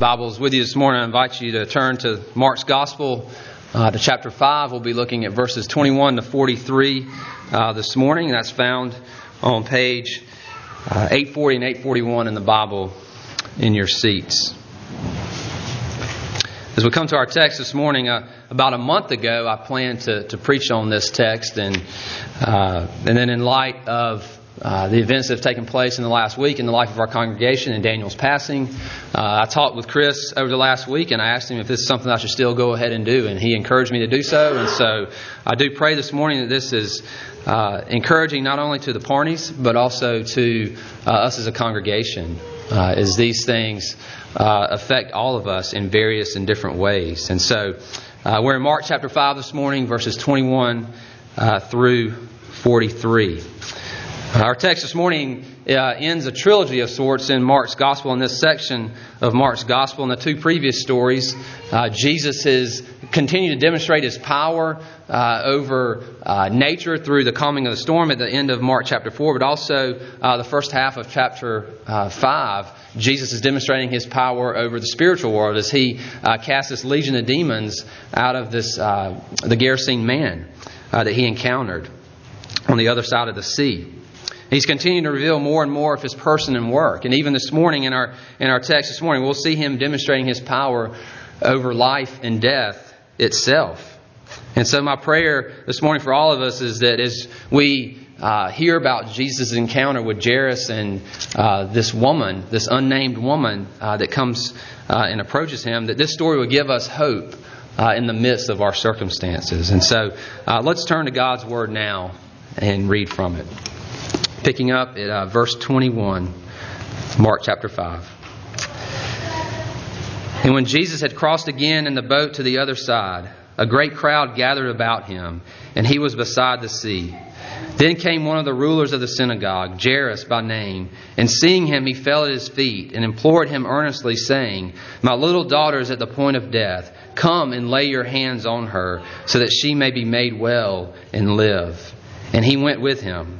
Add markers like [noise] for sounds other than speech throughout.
Bibles with you this morning, I invite you to turn to Mark's Gospel uh, to chapter 5. We'll be looking at verses 21 to 43 uh, this morning. That's found on page uh, 840 and 841 in the Bible in your seats. As we come to our text this morning, uh, about a month ago, I planned to, to preach on this text, and uh, and then in light of uh, the events that have taken place in the last week in the life of our congregation and Daniel's passing. Uh, I talked with Chris over the last week and I asked him if this is something I should still go ahead and do, and he encouraged me to do so. And so I do pray this morning that this is uh, encouraging not only to the parties but also to uh, us as a congregation, uh, as these things affect all of us in various and different ways. And so we're in Mark chapter 5 this morning, verses 21 through 43. Our text this morning uh, ends a trilogy of sorts in Mark's Gospel. In this section of Mark's Gospel, in the two previous stories, uh, Jesus has continued to demonstrate his power uh, over uh, nature through the calming of the storm at the end of Mark chapter 4, but also uh, the first half of chapter uh, 5. Jesus is demonstrating his power over the spiritual world as he casts this legion of demons out of this the Gerasene man that he encountered on the other side of the sea. He's continuing to reveal more and more of his person and work. And even this morning in our in our text this morning, we'll see him demonstrating his power over life and death itself. And so my prayer this morning for all of us is that as we uh, hear about Jesus' encounter with Jairus and uh, this woman, this unnamed woman uh, that comes uh, and approaches him, that this story will give us hope uh, in the midst of our circumstances. And so uh, let's turn to God's Word now and read from it picking up at uh, verse 21, Mark chapter 5. And when Jesus had crossed again in the boat to the other side, a great crowd gathered about him, and he was beside the sea. Then came one of the rulers of the synagogue, Jairus by name, and seeing him, he fell at his feet and implored him earnestly, saying, My little daughter is at the point of death. Come and lay your hands on her, so that she may be made well and live. And he went with him.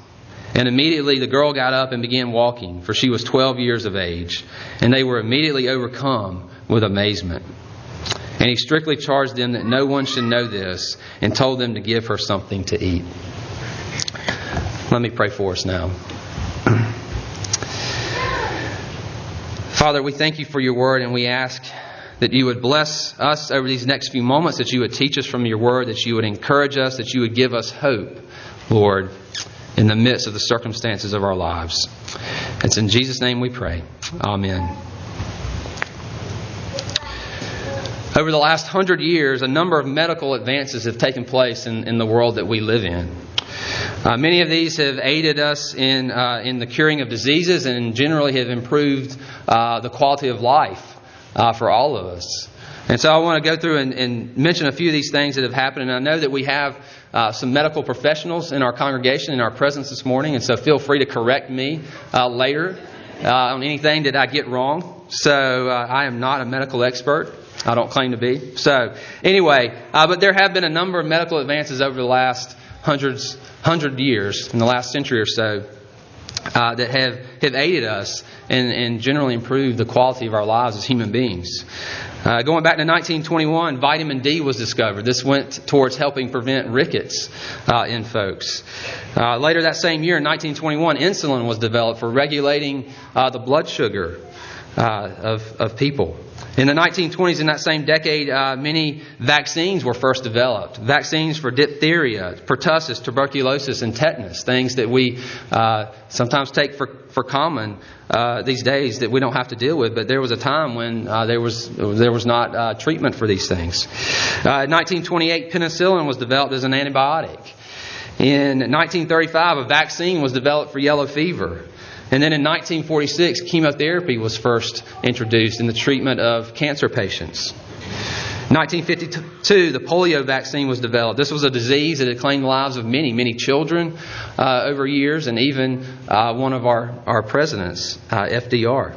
And immediately the girl got up and began walking, for she was twelve years of age. And they were immediately overcome with amazement. And he strictly charged them that no one should know this and told them to give her something to eat. Let me pray for us now. Father, we thank you for your word and we ask that you would bless us over these next few moments, that you would teach us from your word, that you would encourage us, that you would give us hope, Lord, in the midst of the circumstances of our lives. It's in Jesus' name we pray. Amen. Over the last hundred years, a number of medical advances have taken place in, in the world that we live in. Uh, many of these have aided us in, uh, in the curing of diseases and generally have improved uh, the quality of life uh, for all of us. And so I want to go through and, and, mention a few of these things that have happened. And I know that we have uh, some medical professionals in our congregation in our presence this morning. And so feel free to correct me uh, later on anything that I get wrong. So I am not a medical expert. I don't claim to be. So anyway, but there have been a number of medical advances over the last hundreds, hundred years in the last century or so uh, that have, have aided us and, and generally improved the quality of our lives as human beings. Uh, going back to 1921, vitamin D was discovered. This went towards helping prevent rickets uh, in folks. Uh, later that same year, in 1921, insulin was developed for regulating uh, the blood sugar uh, of, of people. In the 1920s, in that same decade, uh, many vaccines were first developed. Vaccines for diphtheria, pertussis, tuberculosis, and tetanus, things that we uh, sometimes take for, for common uh, these days that we don't have to deal with. But there was a time when uh, there, was, there was not uh, treatment for these things. Uh, in 1928, penicillin was developed as an antibiotic. In 1935, a vaccine was developed for yellow fever. And then in 1946, chemotherapy was first introduced in the treatment of cancer patients. 1952, the polio vaccine was developed. This was a disease that had claimed the lives of many, many children uh, over years, and even uh, one of our, our presidents, uh, FDR.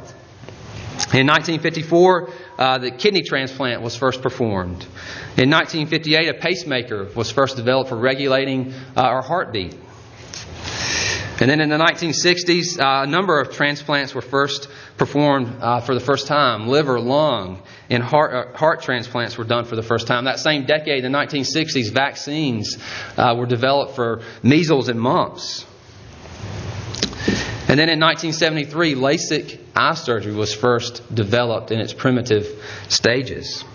In 1954, uh, the kidney transplant was first performed. In 1958, a pacemaker was first developed for regulating uh, our heartbeat. And then in the 1960s, uh, a number of transplants were first performed uh, for the first time. Liver, lung, and heart, uh, heart, transplants were done for the first time. That same decade, the 1960s, vaccines uh, were developed for measles and mumps. And then in 1973, LASIK eye surgery was first developed in its primitive stages.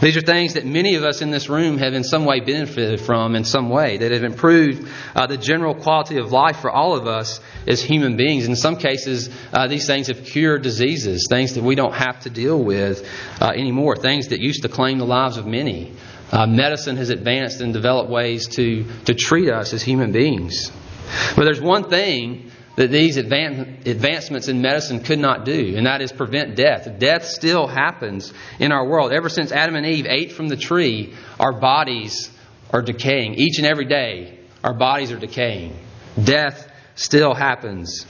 These are things that many of us in this room have in some way benefited from in some way, that have improved uh, the general quality of life for all of us as human beings. In some cases, uh, these things have cured diseases, things that we don't have to deal with uh, anymore, things that used to claim the lives of many. Uh, medicine has advanced and developed ways to, to treat us as human beings. But there's one thing that these advancements in medicine could not do, and that is prevent death. Death still happens in our world. Ever since Adam and Eve ate from the tree, our bodies are decaying. Each and every day, our bodies are decaying. Death still happens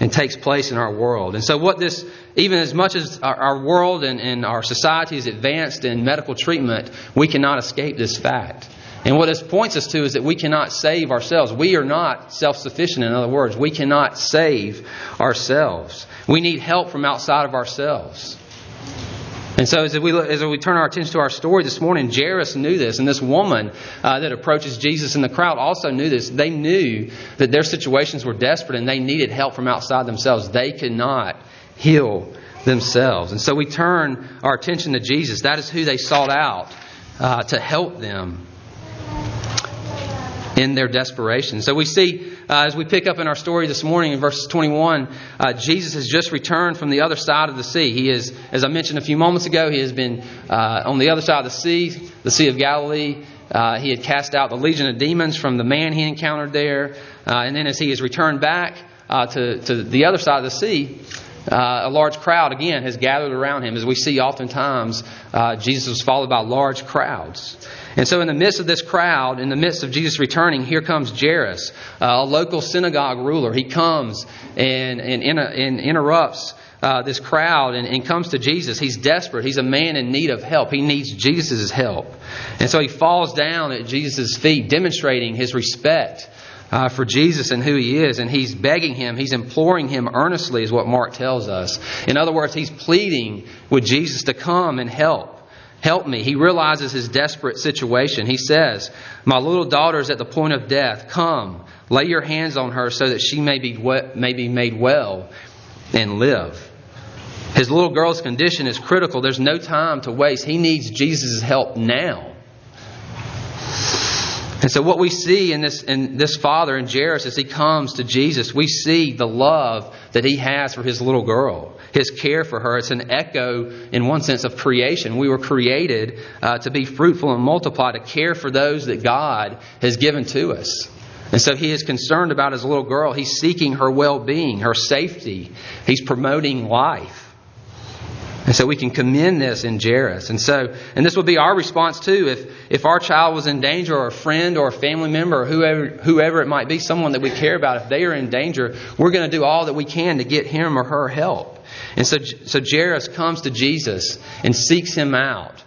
and takes place in our world. And so, what this, even as much as our, our world and, and our society is advanced in medical treatment, we cannot escape this fact. And what this points us to is that we cannot save ourselves. We are not self sufficient, in other words. We cannot save ourselves. We need help from outside of ourselves. And so, as we, as we turn our attention to our story this morning, Jairus knew this, and this woman uh, that approaches Jesus in the crowd also knew this. They knew that their situations were desperate and they needed help from outside themselves. They could not heal themselves. And so, we turn our attention to Jesus. That is who they sought out uh, to help them in their desperation. So we see, uh, as we pick up in our story this morning in verses 21, uh, Jesus has just returned from the other side of the sea. He is, as I mentioned a few moments ago, he has been uh, on the other side of the sea, the Sea of Galilee. Uh, he had cast out the legion of demons from the man he encountered there. Uh, and then as he has returned back uh, to, to the other side of the sea, uh, a large crowd, again, has gathered around him. As we see oftentimes, uh, Jesus was followed by large crowds. And so, in the midst of this crowd, in the midst of Jesus returning, here comes Jairus, uh, a local synagogue ruler. He comes and, and, and interrupts uh, this crowd and, and, comes to Jesus. He's desperate. He's a man in need of help. He needs Jesus' help. And so he falls down at Jesus' feet, demonstrating his respect uh, for Jesus and who he is. And he's begging him, he's imploring him earnestly, is what Mark tells us. In other words, he's pleading with Jesus to come and help. Help me. He realizes his desperate situation. He says, My little daughter is at the point of death. Come, lay your hands on her so that she may be, may be made well and live. His little girl's condition is critical. There's no time to waste. He needs Jesus' help now. And so, what we see in this, in this father in Jairus as he comes to Jesus, we see the love that he has for his little girl, his care for her. It's an echo, in one sense, of creation. We were created uh, to be fruitful and multiply, to care for those that God has given to us. And so he is concerned about his little girl. He's seeking her well being, her safety. He's promoting life. And so we can commend this in Jairus. And so, and this would be our response too. If, if our child was in danger or a friend or a family member or whoever, whoever it might be, someone that we care about, if they are in danger, we're going to do all that we can to get him or her help. And so, so Jairus comes to Jesus and seeks him out.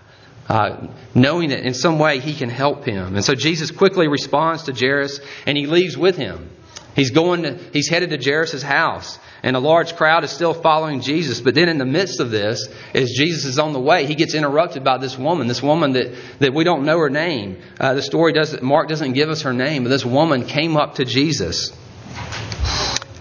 Uh, knowing that in some way he can help him. And so Jesus quickly responds to Jairus and he leaves with him. He's going to, he's headed to Jairus' house and a large crowd is still following Jesus. But then in the midst of this, as Jesus is on the way, he gets interrupted by this woman, this woman that, that we don't know her name. Uh, the story doesn't, Mark doesn't give us her name, but this woman came up to Jesus.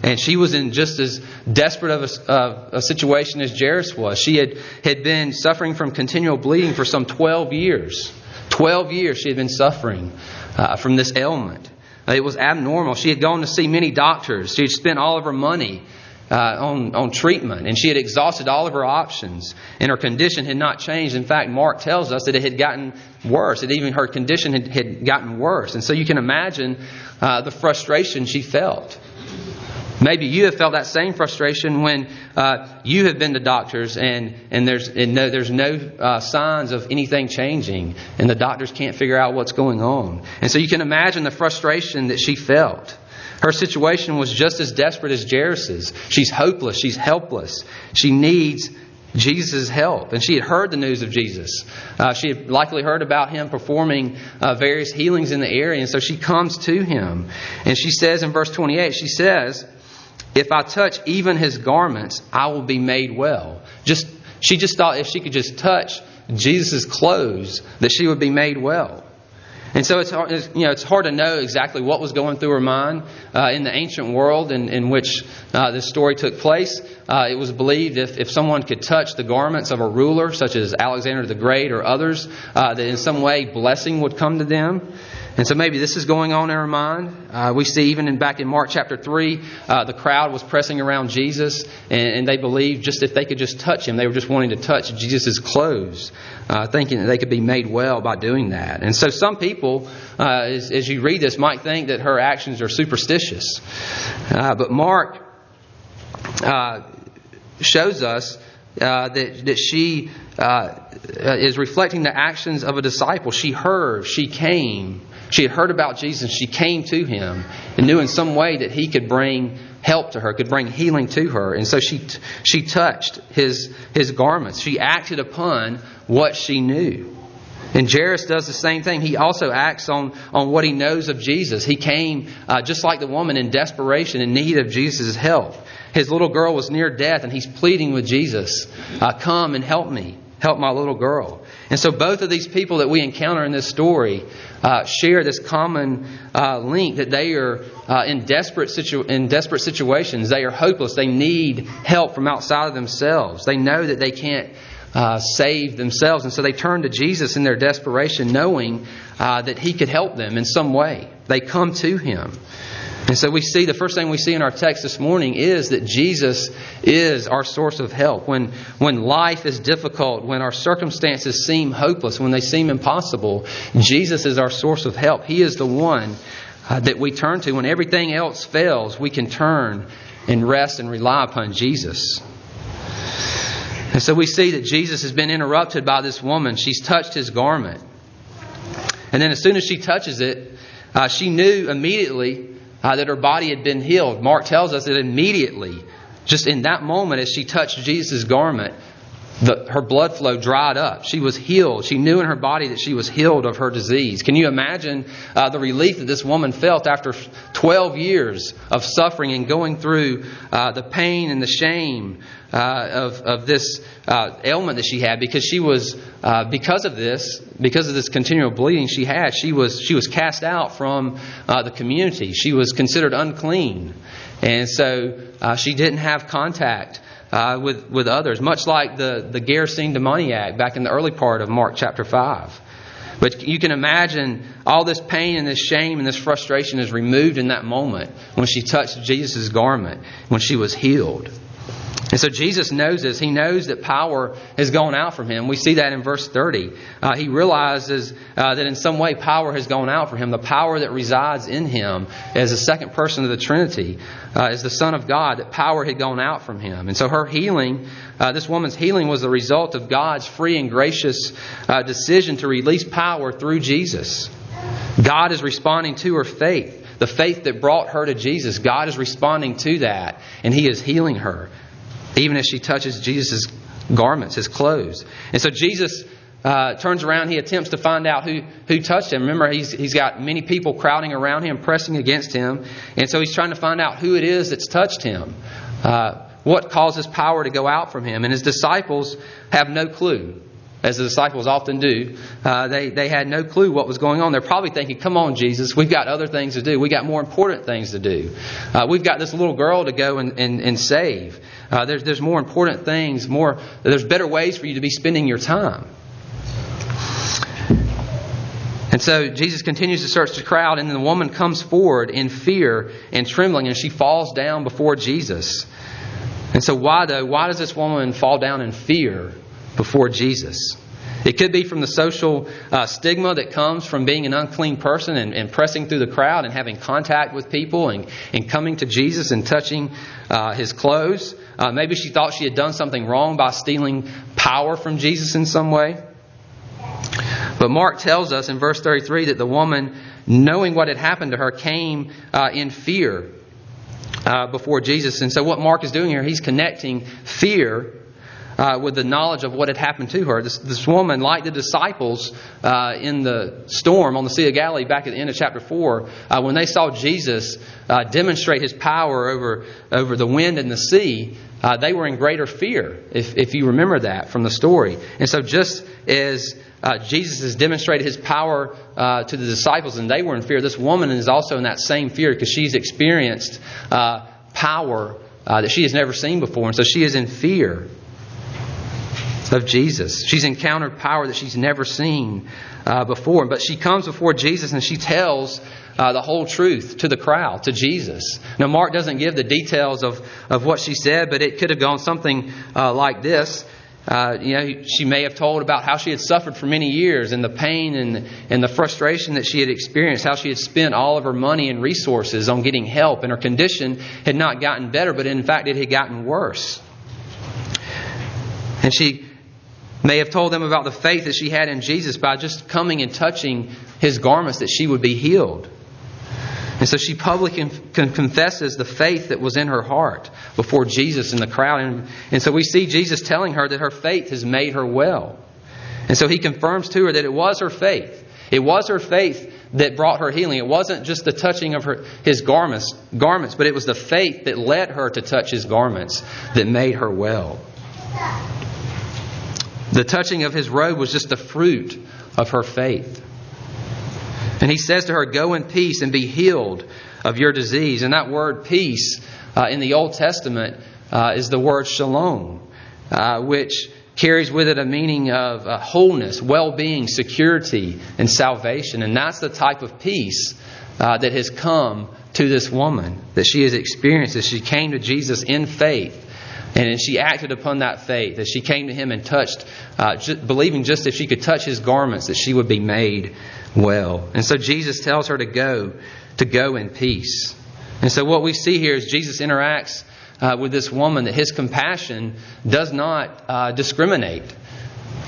And she was in just as desperate of a, uh, a, situation as Jairus was. She had, had been suffering from continual bleeding for some 12 years. 12 years she had been suffering uh, from this ailment. It was abnormal. She had gone to see many doctors. She had spent all of her money uh, on, on treatment, and she had exhausted all of her options, and her condition had not changed. In fact, Mark tells us that it had gotten worse. That even her condition had, had gotten worse. And so you can imagine uh, the frustration she felt. Maybe you have felt that same frustration when uh, you have been to doctors and, and there's, and no, there's no uh, signs of anything changing, and the doctors can't figure out what's going on. And so you can imagine the frustration that she felt. Her situation was just as desperate as Jairus's. She's hopeless, she's helpless. She needs Jesus' help. And she had heard the news of Jesus. Uh, she had likely heard about him performing uh, various healings in the area, and so she comes to him. And she says in verse 28, she says, if I touch even his garments, I will be made well. Just she just thought if she could just touch Jesus' clothes, that she would be made well. And so it's hard, you know, it's hard to know exactly what was going through her mind uh, in the ancient world in, in which uh, this story took place. Uh, it was believed if, if someone could touch the garments of a ruler, such as Alexander the Great or others, uh, that in some way blessing would come to them. And so maybe this is going on in our mind. Uh, we see even in, back in Mark chapter 3, uh, the crowd was pressing around Jesus, and, and, they believed just if they could just touch him, they were just wanting to touch Jesus' clothes, uh, thinking that they could be made well by doing that. And so some people, uh, as, as, you read this, might think that her actions are superstitious. Uh, but Mark uh, shows us that, that she is reflecting the actions of a disciple. She heard, she came, she had heard about Jesus. She came to him and knew in some way that he could bring help to her, could bring healing to her. And so she, she touched his, his garments. She acted upon what she knew. And Jairus does the same thing. He also acts on, on what he knows of Jesus. He came, uh, just like the woman, in desperation, in need of Jesus' help. His little girl was near death, and he's pleading with Jesus, uh, Come and help me help my little girl. And so both of these people that we encounter in this story uh, share this common uh, link that they are uh, in, desperate situ- in desperate situations. They are hopeless. They need help from outside of themselves. They know that they can't uh, save themselves. And so they turn to Jesus in their desperation, knowing uh, that He could help them in some way. They come to Him. And so we see the first thing we see in our text this morning is that Jesus is our source of help. When, when life is difficult, when our circumstances seem hopeless, when they seem impossible, Jesus is our source of help. He is the one uh, that we turn to. When everything else fails, we can turn and rest and rely upon Jesus. And so we see that Jesus has been interrupted by this woman. She's touched his garment. And then as soon as she touches it, uh, she knew immediately uh, that her body had been healed. Mark tells us that immediately, just in that moment, as she touched Jesus' garment, the, her blood flow dried up. She was healed. She knew in her body that she was healed of her disease. Can you imagine uh, the relief that this woman felt after 12 years of suffering and going through uh, the pain and the shame uh, of, of this uh, ailment that she had? Because she was, uh, because of this, because of this continual bleeding she had, she was, she was cast out from uh, the community. She was considered unclean. And so she didn't have contact uh, with, with others, much like the, the Gerasene demoniac back in the early part of Mark chapter 5. But you can imagine all this pain and this shame and this frustration is removed in that moment when she touched Jesus' garment, when she was healed. And so Jesus knows this. He knows that power has gone out from him. We see that in verse 30. Uh, he realizes uh, that in some way power has gone out from him. The power that resides in him as the second person of the Trinity, uh, as the Son of God, that power had gone out from him. And so her healing, uh, this woman's healing, was the result of God's free and gracious uh, decision to release power through Jesus. God is responding to her faith. The faith that brought her to Jesus, God is responding to that, and He is healing her even as she touches Jesus' garments, his clothes. And so Jesus uh, turns around, he attempts to find out who, who touched him. Remember, he's, he's got many people crowding around him, pressing against him. And so he's trying to find out who it is that's touched him. Uh, what causes power to go out from him? And his disciples have no clue as the disciples often do, uh, they, they had no clue what was going on. They're probably thinking, come on, Jesus, we've got other things to do. We've got more important things to do. Uh, we've got this little girl to go and, and, and save. Uh, there's, there's more important things, more, there's better ways for you to be spending your time. And so Jesus continues to search the crowd, and then the woman comes forward in fear and trembling, and she falls down before Jesus. And so, why though? Why does this woman fall down in fear before Jesus. It could be from the social uh, stigma that comes from being an unclean person and, and, pressing through the crowd and having contact with people and, and coming to Jesus and touching uh, his clothes. Uh, maybe she thought she had done something wrong by stealing power from Jesus in some way. But Mark tells us in verse 33 that the woman, knowing what had happened to her, came uh, in fear uh, before Jesus. And so, what Mark is doing here, he's connecting fear uh, with the knowledge of what had happened to her. This, this woman, like the disciples uh, in the storm on the Sea of Galilee back at the end of chapter 4, uh, when they saw Jesus uh, demonstrate his power over, over the wind and the sea, uh, they were in greater fear, if, if you remember that from the story. And so, just as uh, Jesus has demonstrated his power to the disciples and they were in fear, this woman is also in that same fear because she's experienced power that she has never seen before. And so, she is in fear of Jesus. She's encountered power that she's never seen uh, before. But she comes before Jesus and she tells uh, the whole truth to the crowd, to Jesus. Now, Mark doesn't give the details of, of what she said, but it could have gone something uh, like this. Uh, you know, she may have told about how she had suffered for many years and the pain and, and the frustration that she had experienced, how she had spent all of her money and resources on getting help, and her condition had not gotten better, but in fact, it had gotten worse. And she may have told them about the faith that she had in Jesus by just coming and touching his garments that she would be healed. And so she publicly confesses the faith that was in her heart before Jesus in the crowd. And, and so we see Jesus telling her that her faith has made her well. And so he confirms to her that it was her faith. It was her faith that brought her healing. It wasn't just the touching of her, his garments, garments, but it was the faith that led her to touch his garments that made her well. The touching of his robe was just the fruit of her faith. And he says to her, Go in peace and be healed of your disease. And that word peace uh, in the Old Testament uh, is the word shalom, uh, which carries with it a meaning of uh, wholeness, well being, security, and salvation. And that's the type of peace uh, that has come to this woman, that she has experienced as she came to Jesus in faith and she acted upon that faith as she came to him and touched, uh, just, believing just if she could touch his garments that she would be made well. And so Jesus tells her to go, to go in peace. And so what we see here is Jesus interacts uh, with this woman that his compassion does not uh, discriminate.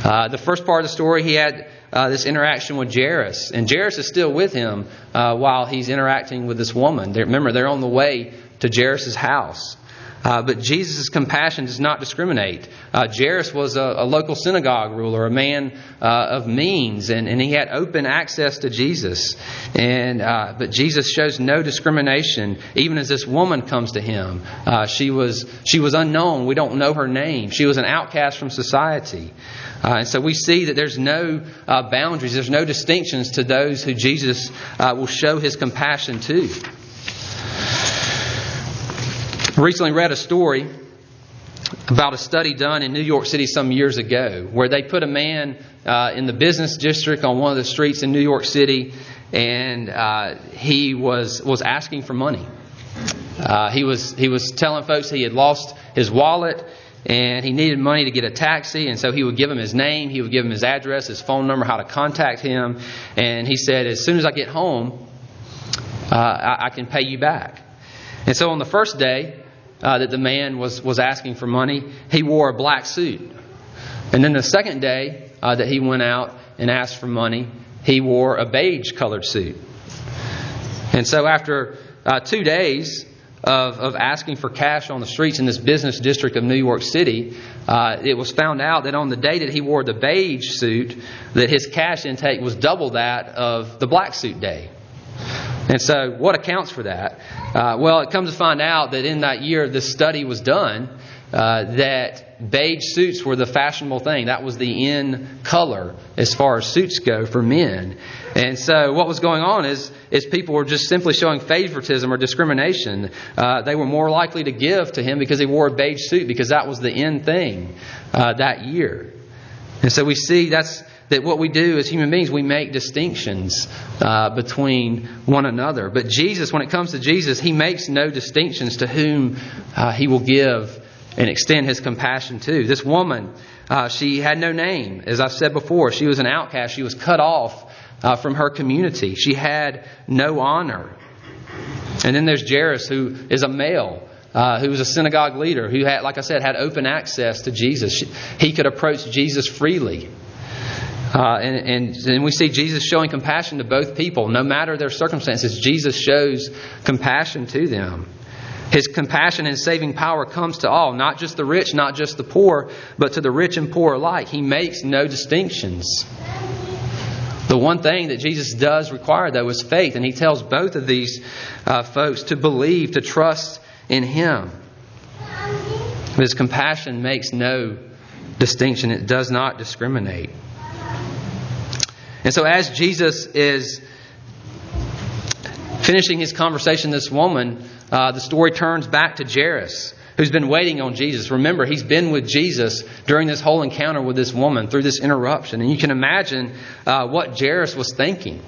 Uh, the first part of the story, he had uh, this interaction with Jairus, and Jairus is still with him uh, while he's interacting with this woman. They're, remember, they're on the way to Jairus' house. Uh, but Jesus' compassion does not discriminate. Uh, Jairus was a, a, local synagogue ruler, a man uh, of means, and, and, he had open access to Jesus. And uh, but Jesus shows no discrimination, even as this woman comes to him. Uh, she was she was unknown. We don't know her name. She was an outcast from society. And so we see that there's no boundaries, there's no distinctions to those who Jesus will show his compassion to recently read a story about a study done in New York City some years ago where they put a man uh, in the business district on one of the streets in New York City and uh, he was, was asking for money. Uh, he was he was telling folks he had lost his wallet and he needed money to get a taxi, and so he would give him his name, he would give him his address, his phone number, how to contact him, and he said, as soon as I get home, uh, I, I, can pay you back. And so on the first day uh, that the man was was asking for money, he wore a black suit, and then the second day uh, that he went out and asked for money, he wore a beige colored suit. And so after uh, two days, of, of asking for cash on the streets in this business district of New York City, uh, it was found out that on the day that he wore the beige suit, that his cash intake was double that of the black suit day. And so, what accounts for that? Uh, well, it comes to find out that in that year this study was done, uh, that beige suits were the fashionable thing. That was the in color as far as suits go for men. And so what was going on is, is people were just simply showing favoritism or discrimination. Uh, they were more likely to give to him because he wore a beige suit because that was the in thing uh, that year. And so we see that's that what we do as human beings, we make distinctions uh, between one another. But Jesus, when it comes to Jesus, he makes no distinctions to whom uh, he will give and extend his compassion to. This woman, uh, she had no name. As I've said before, she was an outcast. She was cut off uh, from her community. She had no honor. And then there's Jairus, who is a male. Uh, who was a synagogue leader who had, like I said, had open access to Jesus. He could approach Jesus freely. Uh, and, and, and, we see Jesus showing compassion to both people. No matter their circumstances, Jesus shows compassion to them. His compassion and saving power comes to all, not just the rich, not just the poor, but to the rich and poor alike. He makes no distinctions. The one thing that Jesus does require, though, is faith, and he tells both of these uh, folks to believe, to trust in him. His compassion makes no distinction, it does not discriminate. And so, as Jesus is finishing his conversation with this woman, uh, the story turns back to Jairus, who's been waiting on Jesus. Remember, he's been with Jesus during this whole encounter with this woman through this interruption. And you can imagine uh, what Jairus was thinking.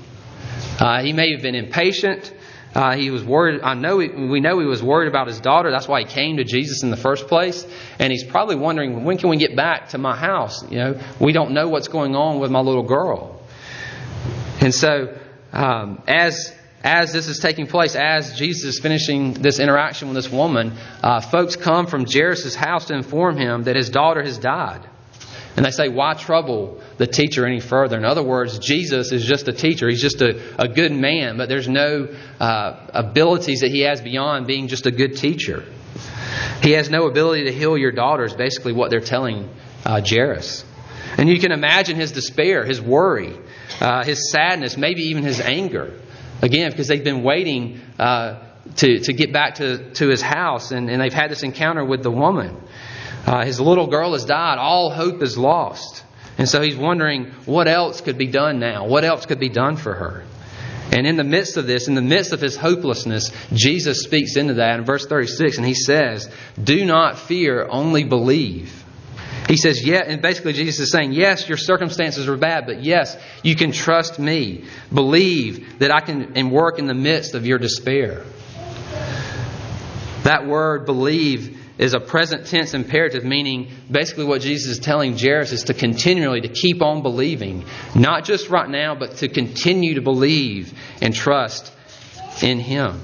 Uh, he may have been impatient. Uh, he was worried. I know he, we know he was worried about his daughter. That's why he came to Jesus in the first place. And he's probably wondering, when can we get back to my house? You know, we don't know what's going on with my little girl. And so, um, as as this is taking place, as Jesus is finishing this interaction with this woman, uh, folks come from Jairus' house to inform him that his daughter has died. And they say, Why trouble the teacher any further? In other words, Jesus is just a teacher. He's just a, a good man, but there's no uh, abilities that he has beyond being just a good teacher. He has no ability to heal your daughter, is basically what they're telling uh, Jairus. And you can imagine his despair, his worry, uh, his sadness, maybe even his anger. Again, because they've been waiting uh, to, to get back to, to his house, and, and they've had this encounter with the woman. Uh, his little girl has died. All hope is lost. And so he's wondering what else could be done now? What else could be done for her? And in the midst of this, in the midst of his hopelessness, Jesus speaks into that in verse 36, and he says, Do not fear, only believe. He says, yeah, and basically Jesus is saying, yes, your circumstances are bad, but yes, you can trust me. Believe that I can and work in the midst of your despair. That word believe is a present tense imperative, meaning basically what Jesus is telling Jairus is to continually, to keep on believing. Not just right now, but to continue to believe and trust in Him.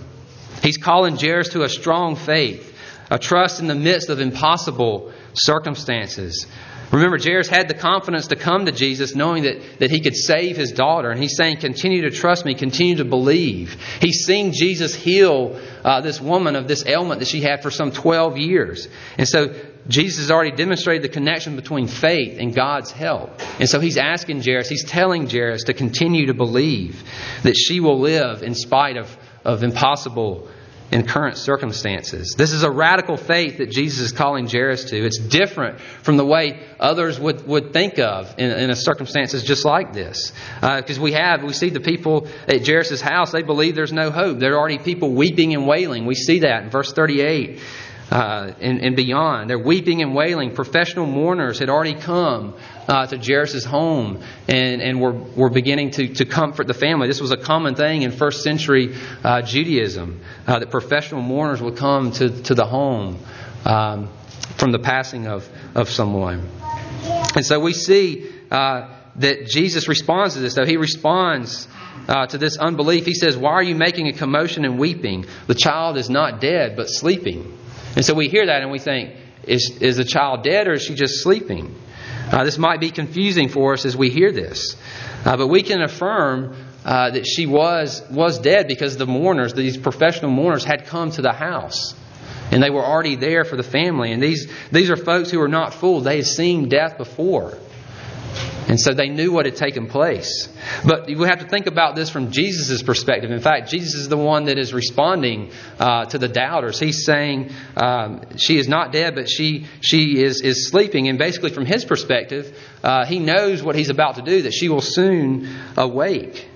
He's calling Jairus to a strong faith, a trust in the midst of impossible circumstances. Remember, Jairus had the confidence to come to Jesus knowing that, that he could save his daughter. And he's saying, continue to trust me, continue to believe. He's seen Jesus heal uh, this woman of this ailment that she had for some 12 years. And so Jesus has already demonstrated the connection between faith and God's help. And so he's asking Jairus, he's telling Jairus to continue to believe that she will live in spite of, of impossible in current circumstances. This is a radical faith that Jesus is calling Jairus to. It's different from the way others would, would think of in, in a circumstances just like this. Because uh, we have, we see the people at Jairus' house, they believe there's no hope. There are already people weeping and wailing. We see that in verse 38. Uh, and, and, beyond. They're weeping and wailing. Professional mourners had already come uh, to Jairus' home and, and were, were beginning to, to comfort the family. This was a common thing in first century uh, Judaism uh, that professional mourners would come to, to the home um, from the passing of, of someone. And so we see uh, that Jesus responds to this, though. He responds uh, to this unbelief. He says, Why are you making a commotion and weeping? The child is not dead, but sleeping. And so we hear that and we think, Is, is the child dead or is she just sleeping? Uh, this might be confusing for us as we hear this. Uh, but we can affirm uh, that she was, was dead because the mourners, these professional mourners, had come to the house. And they were already there for the family. And these, these are folks who are not fooled. They had seen death before. And so they knew what had taken place. But we have to think about this from Jesus' perspective. In fact, Jesus is the one that is responding uh, to the doubters. He's saying um, she is not dead, but she, she is, is sleeping. And basically, from his perspective, uh, he knows what he's about to do, that she will soon awake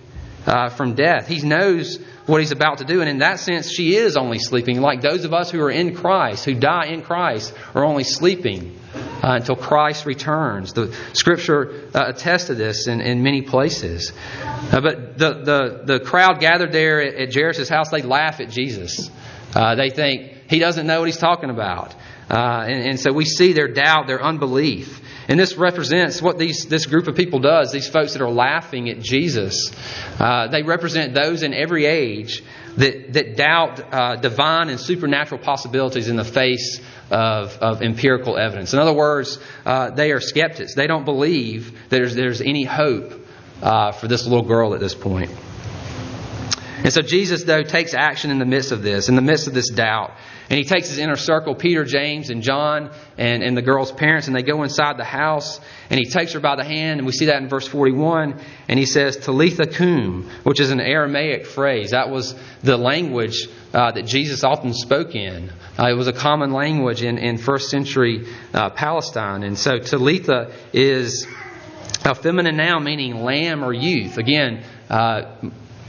uh, from death. He knows what he's about to do. And in that sense, she is only sleeping. Like those of us who are in Christ, who die in Christ, are only sleeping uh, until Christ returns. The Scripture uh, attests to this in, in many places. Uh, but the, the, the crowd gathered there at, at Jairus' house, they laugh at Jesus. Uh, they think he doesn't know what he's talking about. Uh, and, and so we see their doubt, their unbelief. And this represents what these, this group of people does, these folks that are laughing at Jesus. Uh, they represent those in every age that, that doubt uh, divine and supernatural possibilities in the face of, of empirical evidence. In other words, uh, they are skeptics. They don't believe there's, there's any hope uh, for this little girl at this point. And so Jesus, though, takes action in the midst of this, in the midst of this doubt. And he takes his inner circle, Peter, James, and John, and, and the girl's parents, and they go inside the house, and he takes her by the hand, and we see that in verse 41, and he says, Talitha cum, which is an Aramaic phrase. That was the language uh, that Jesus often spoke in. Uh, it was a common language in, in first century uh, Palestine. And so Talitha is a feminine noun meaning lamb or youth. Again, uh,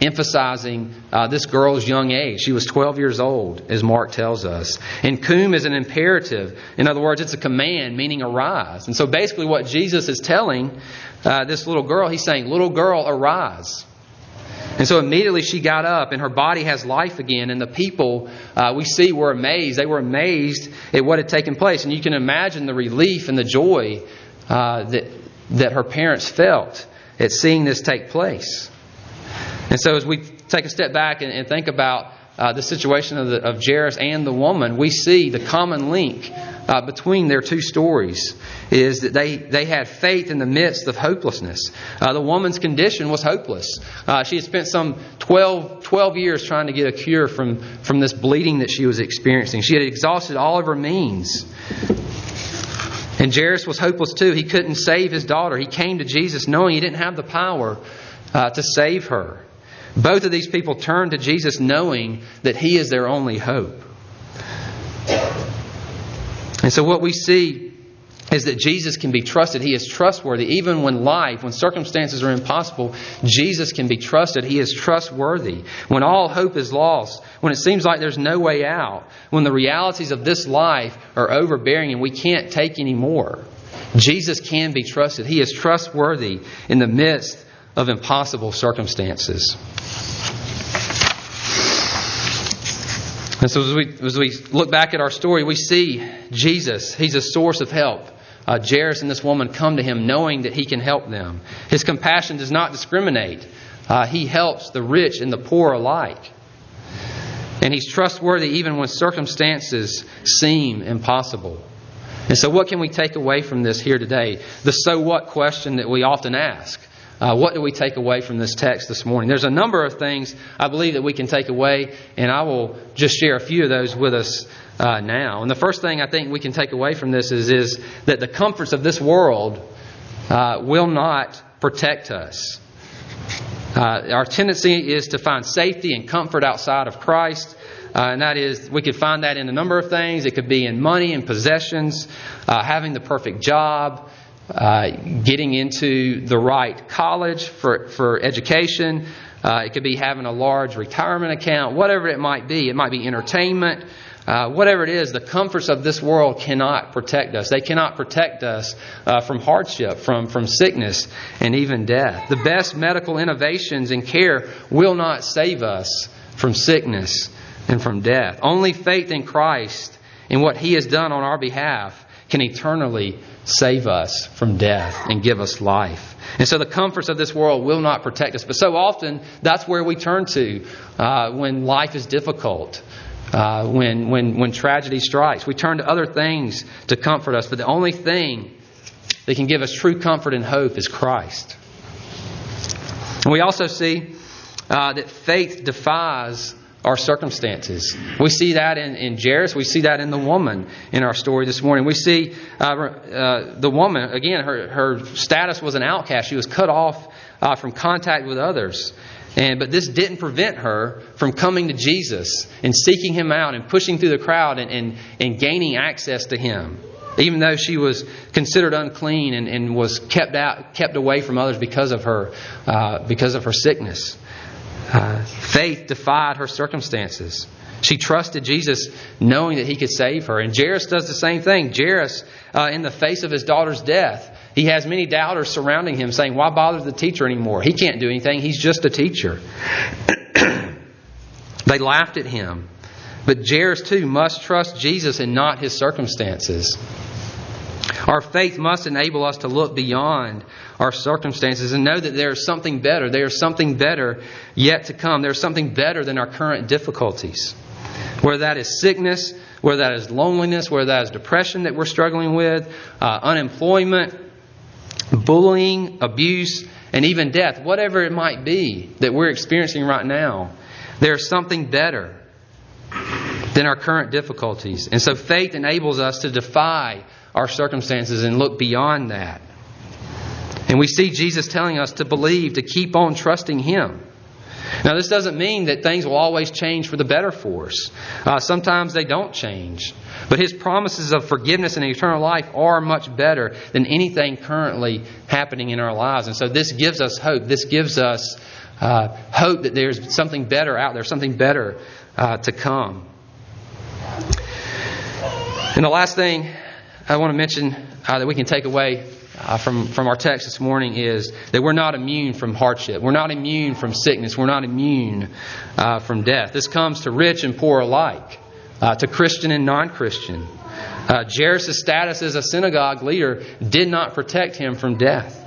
emphasizing uh, this girl's young age. She was 12 years old, as Mark tells us. And cum is an imperative. In other words, it's a command, meaning arise. And so basically, what Jesus is telling uh, this little girl, he's saying, Little girl, arise. And so immediately she got up, and her body has life again. And the people uh, we see were amazed. They were amazed at what had taken place. And you can imagine the relief and the joy uh, that, that her parents felt at seeing this take place. And so, as we take a step back and, and think about uh, the situation of, the, of Jairus and the woman, we see the common link uh, between their two stories is that they, they had faith in the midst of hopelessness. Uh, the woman's condition was hopeless. Uh, she had spent some 12, 12 years trying to get a cure from, from this bleeding that she was experiencing. She had exhausted all of her means. And Jairus was hopeless too. He couldn't save his daughter. He came to Jesus knowing he didn't have the power uh, to save her. Both of these people turn to Jesus knowing that He is their only hope. And so, what we see is that Jesus can be trusted. He is trustworthy. Even when life, when circumstances are impossible, Jesus can be trusted. He is trustworthy. When all hope is lost, when it seems like there's no way out, when the realities of this life are overbearing and we can't take any more, Jesus can be trusted. He is trustworthy in the midst of impossible circumstances. And so, as we, as we look back at our story, we see Jesus. He's a source of help. Uh, Jairus and this woman come to him knowing that he can help them. His compassion does not discriminate, uh, he helps the rich and the poor alike. And he's trustworthy even when circumstances seem impossible. And so, what can we take away from this here today? The so what question that we often ask. Uh, what do we take away from this text this morning? There's a number of things I believe that we can take away, and I will just share a few of those with us uh, now. And the first thing I think we can take away from this is, is that the comforts of this world uh, will not protect us. Uh, our tendency is to find safety and comfort outside of Christ. Uh, and that is, we could find that in a number of things. It could be in money and possessions, uh, having the perfect job, uh, getting into the right college for, for education. Uh, it could be having a large retirement account, whatever it might be. It might be entertainment. uh, whatever it is, the comforts of this world cannot protect us. They cannot protect us uh, from hardship, from, from sickness, and even death. The best medical innovations and care will not save us from sickness and from death. Only faith in Christ and what He has done on our behalf can eternally save us from death and give us life. And so the comforts of this world will not protect us. But so often, that's where we turn to uh, when life is difficult, uh, when, when, when tragedy strikes. We turn to other things to comfort us. But the only thing that can give us true comfort and hope is Christ. And we also see uh, that faith defies our circumstances. We see that in, in Jairus. We see that in the woman in our story this morning. We see uh, uh, the woman, again, her, her status was an outcast. She was cut off uh, from contact with others. And, but this didn't prevent her from coming to Jesus and seeking him out and pushing through the crowd and, and, and gaining access to him. Even though she was considered unclean and, and was kept out, kept away from others because of her, uh, because of her sickness. Uh, faith defied her circumstances. She trusted Jesus knowing that he could save her. And Jairus does the same thing. Jairus, uh, in the face of his daughter's death, he has many doubters surrounding him saying, Why bother the teacher anymore? He can't do anything. He's just a teacher. [clears throat] they laughed at him. But Jairus, too, must trust Jesus and not his circumstances. Our faith must enable us to look beyond our circumstances and know that there is something better. There is something better yet to come. There's something better than our current difficulties. Whether that is sickness, whether that is loneliness, whether that is depression that we're struggling with, uh, unemployment, bullying, abuse, and even death, whatever it might be that we're experiencing right now, there's something better than our current difficulties. And so faith enables us to defy our circumstances and look beyond that. And we see Jesus telling us to believe, to keep on trusting Him. Now, this doesn't mean that things will always change for the better for us. Uh, sometimes they don't change. But His promises of forgiveness and eternal life are much better than anything currently happening in our lives. And so this gives us hope. This gives us uh, hope that there's something better out there, something better uh, to come. And the last thing I want to mention uh, that we can take away uh, from, from our text this morning is that we're not immune from hardship. We're not immune from sickness. We're not immune uh, from death. This comes to rich and poor alike, uh, to Christian and non Christian. Uh, Jairus' status as a synagogue leader did not protect him from death.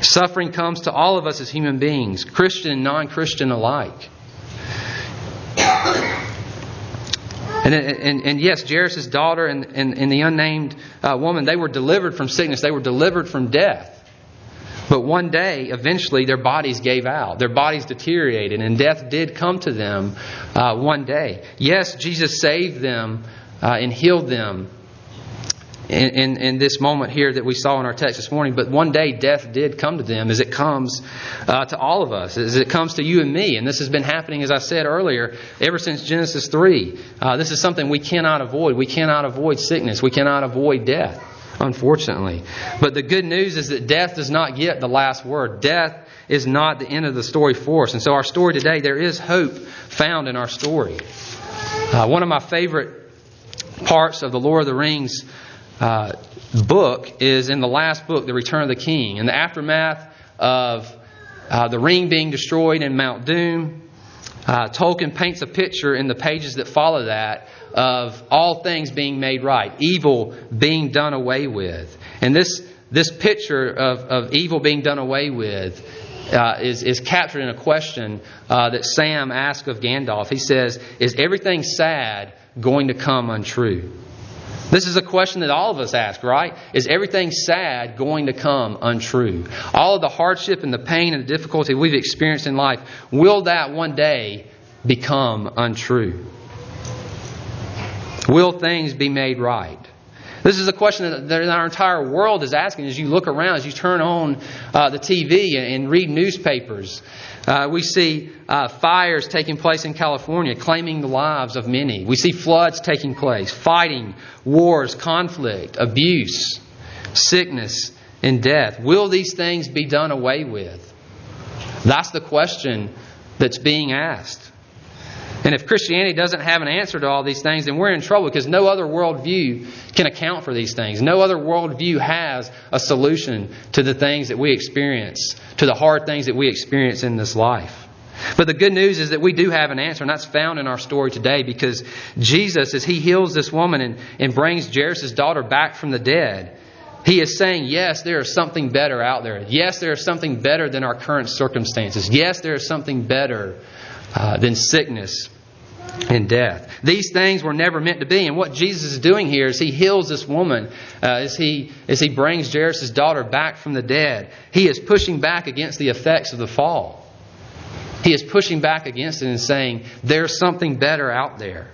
Suffering comes to all of us as human beings, Christian and non Christian alike. And, and, and yes, Jairus' daughter and, and, and, the unnamed uh, woman, they were delivered from sickness. They were delivered from death. But one day, eventually, their bodies gave out. Their bodies deteriorated, and death did come to them uh, one day. Yes, Jesus saved them uh, and healed them in, in, in, this moment here that we saw in our text this morning. But one day death did come to them as it comes uh, to all of us, as it comes to you and me. And this has been happening, as I said earlier, ever since Genesis 3. Uh, this is something we cannot avoid. We cannot avoid sickness. We cannot avoid death, unfortunately. But the good news is that death does not get the last word. Death is not the end of the story for us. And so, our story today, there is hope found in our story. Uh, one of my favorite parts of the Lord of the Rings uh, book is in the last book, The Return of the King. In the aftermath of uh, the ring being destroyed in Mount Doom, uh, Tolkien paints a picture in the pages that follow that of all things being made right, evil being done away with. And this, this picture of, of evil being done away with uh, is, is captured in a question uh, that Sam asked of Gandalf. He says, Is everything sad going to come untrue? This is a question that all of us ask, right? Is everything sad going to come untrue? All of the hardship and the pain and the difficulty we've experienced in life, will that one day become untrue? Will things be made right? This is a question that our entire world is asking as you look around, as you turn on uh, the TV and read newspapers. Uh, we see uh, fires taking place in California, claiming the lives of many. We see floods taking place, fighting, wars, conflict, abuse, sickness, and death. Will these things be done away with? That's the question that's being asked. And if Christianity doesn't have an answer to all these things, then we're in trouble because no other worldview can account for these things. No other worldview has a solution to the things that we experience, to the hard things that we experience in this life. But the good news is that we do have an answer, and that's found in our story today because Jesus, as he heals this woman and, and brings Jairus' daughter back from the dead, he is saying, yes, there is something better out there. Yes, there is something better than our current circumstances. Yes, there is something better uh, than sickness and death. These things were never meant to be. And what Jesus is doing here is he heals this woman uh, as, he, as he brings Jairus' daughter back from the dead. He is pushing back against the effects of the fall. He is pushing back against it and saying, there's something better out there.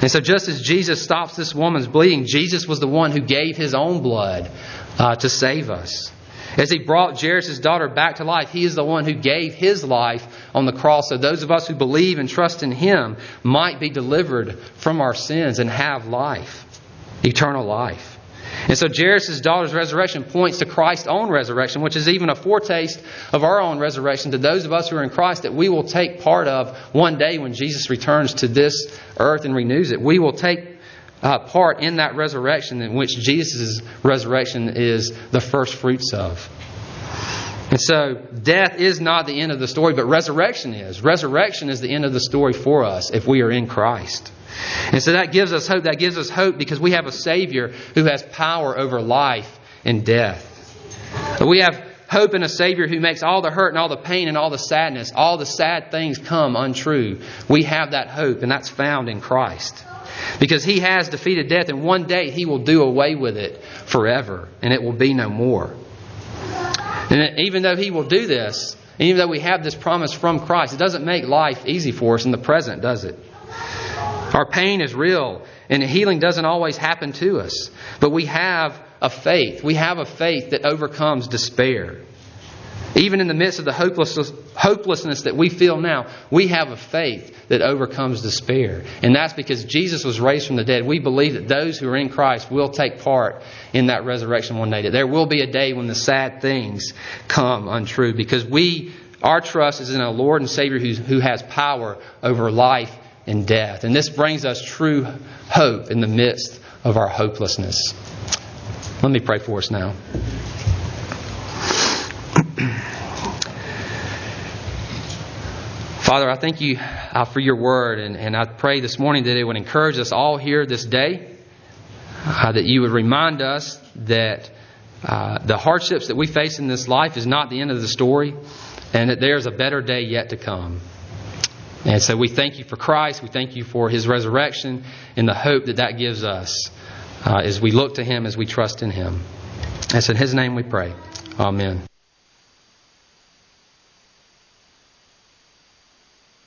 And so, just as Jesus stops this woman's bleeding, Jesus was the one who gave his own blood uh, to save us. As he brought Jairus' daughter back to life, he is the one who gave his life on the cross so those of us who believe and trust in him might be delivered from our sins and have life, eternal life. And so Jairus' daughter's resurrection points to Christ's own resurrection, which is even a foretaste of our own resurrection to those of us who are in Christ that we will take part of one day when Jesus returns to this earth and renews it. We will take uh, part in that resurrection in which Jesus' resurrection is the first fruits of. And so, death is not the end of the story, but resurrection is. Resurrection is the end of the story for us if we are in Christ. And so that gives us hope. That gives us hope because we have a Savior who has power over life and death. We have hope in a Savior who makes all the hurt and all the pain and all the sadness, all the sad things come untrue. We have that hope, and that's found in Christ. Because He has defeated death, and one day He will do away with it forever, and it will be no more. And even though He will do this, even though we have this promise from Christ, it doesn't make life easy for us in the present, does it? Our pain is real, and healing doesn't always happen to us. But we have a faith. We have a faith that overcomes despair. Even in the midst of the hopelessness, hopelessness that we feel now, we have a faith that overcomes despair. And that's because Jesus was raised from the dead. We believe that those who are in Christ will take part in that resurrection one day. That there will be a day when the sad things come untrue because we, our trust is in a Lord and Savior who, who has power over life and death. And this brings us true hope in the midst of our hopelessness. Let me pray for us now. Father, I thank you uh, for your word, and, and I pray this morning that it would encourage us all here this day, uh, that you would remind us that uh, the hardships that we face in this life is not the end of the story, and that there's a better day yet to come. And so we thank you for Christ. We thank you for his resurrection and the hope that that gives us uh, as we look to him, as we trust in him. So in his name we pray. Amen.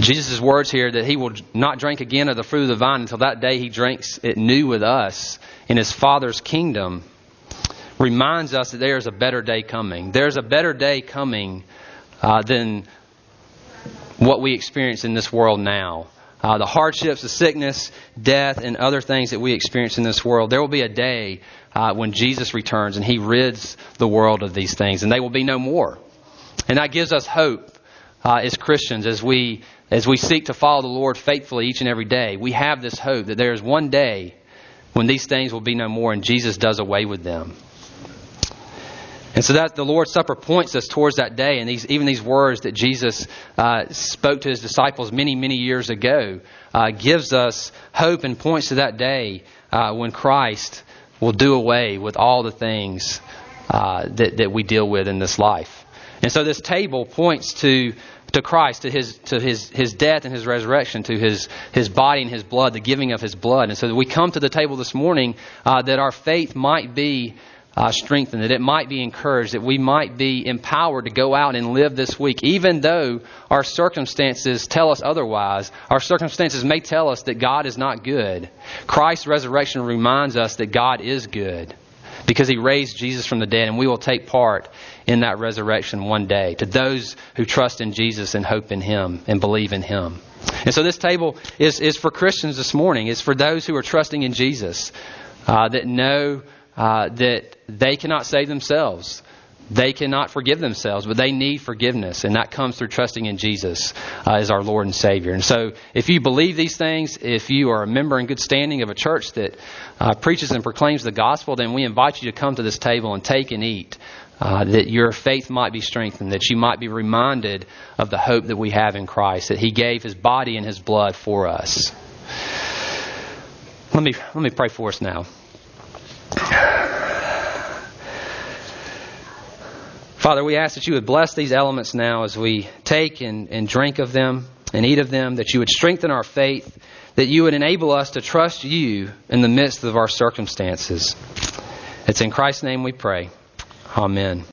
Jesus' words here that he will not drink again of the fruit of the vine until that day he drinks it new with us in his Father's kingdom reminds us that there's a better day coming. There's a better day coming uh, than what we experience in this world now. Uh, the hardships, the sickness, death, and other things that we experience in this world. There will be a day uh, when Jesus returns and he rids the world of these things, and they will be no more. And that gives us hope uh, as Christians as we as we seek to follow the Lord faithfully each and every day. We have this hope that there is one day when these things will be no more, and Jesus does away with them. And so that the Lord's Supper points us towards that day, and these, even these words that Jesus uh, spoke to his disciples many, many years ago uh, gives us hope and points to that day uh, when Christ will do away with all the things uh, that, that we deal with in this life. And so this table points to to Christ, to his to his his death and his resurrection, to his his body and his blood, the giving of his blood. And so we come to the table this morning uh, that our faith might be uh, strengthened, that it might be encouraged, that we might be empowered to go out and live this week, even though our circumstances tell us otherwise. Our circumstances may tell us that God is not good. Christ's resurrection reminds us that God is good because he raised Jesus from the dead, and we will take part in that resurrection one day to those who trust in Jesus and hope in him and believe in him. And so this table is, is for Christians this morning. It's for those who are trusting in Jesus, uh, that know uh, that they cannot save themselves. They cannot forgive themselves, but they need forgiveness, and that comes through trusting in Jesus uh, as our Lord and Savior. And so, if you believe these things, if you are a member in good standing of a church that uh, preaches and proclaims the gospel, then we invite you to come to this table and take and eat, uh, that your faith might be strengthened, that you might be reminded of the hope that we have in Christ, that He gave His body and His blood for us. Let me let me pray for us now. Father, we ask that you would bless these elements now as we take and, and drink of them and eat of them, that you would strengthen our faith, that you would enable us to trust you in the midst of our circumstances. It's in Christ's name we pray. Amen.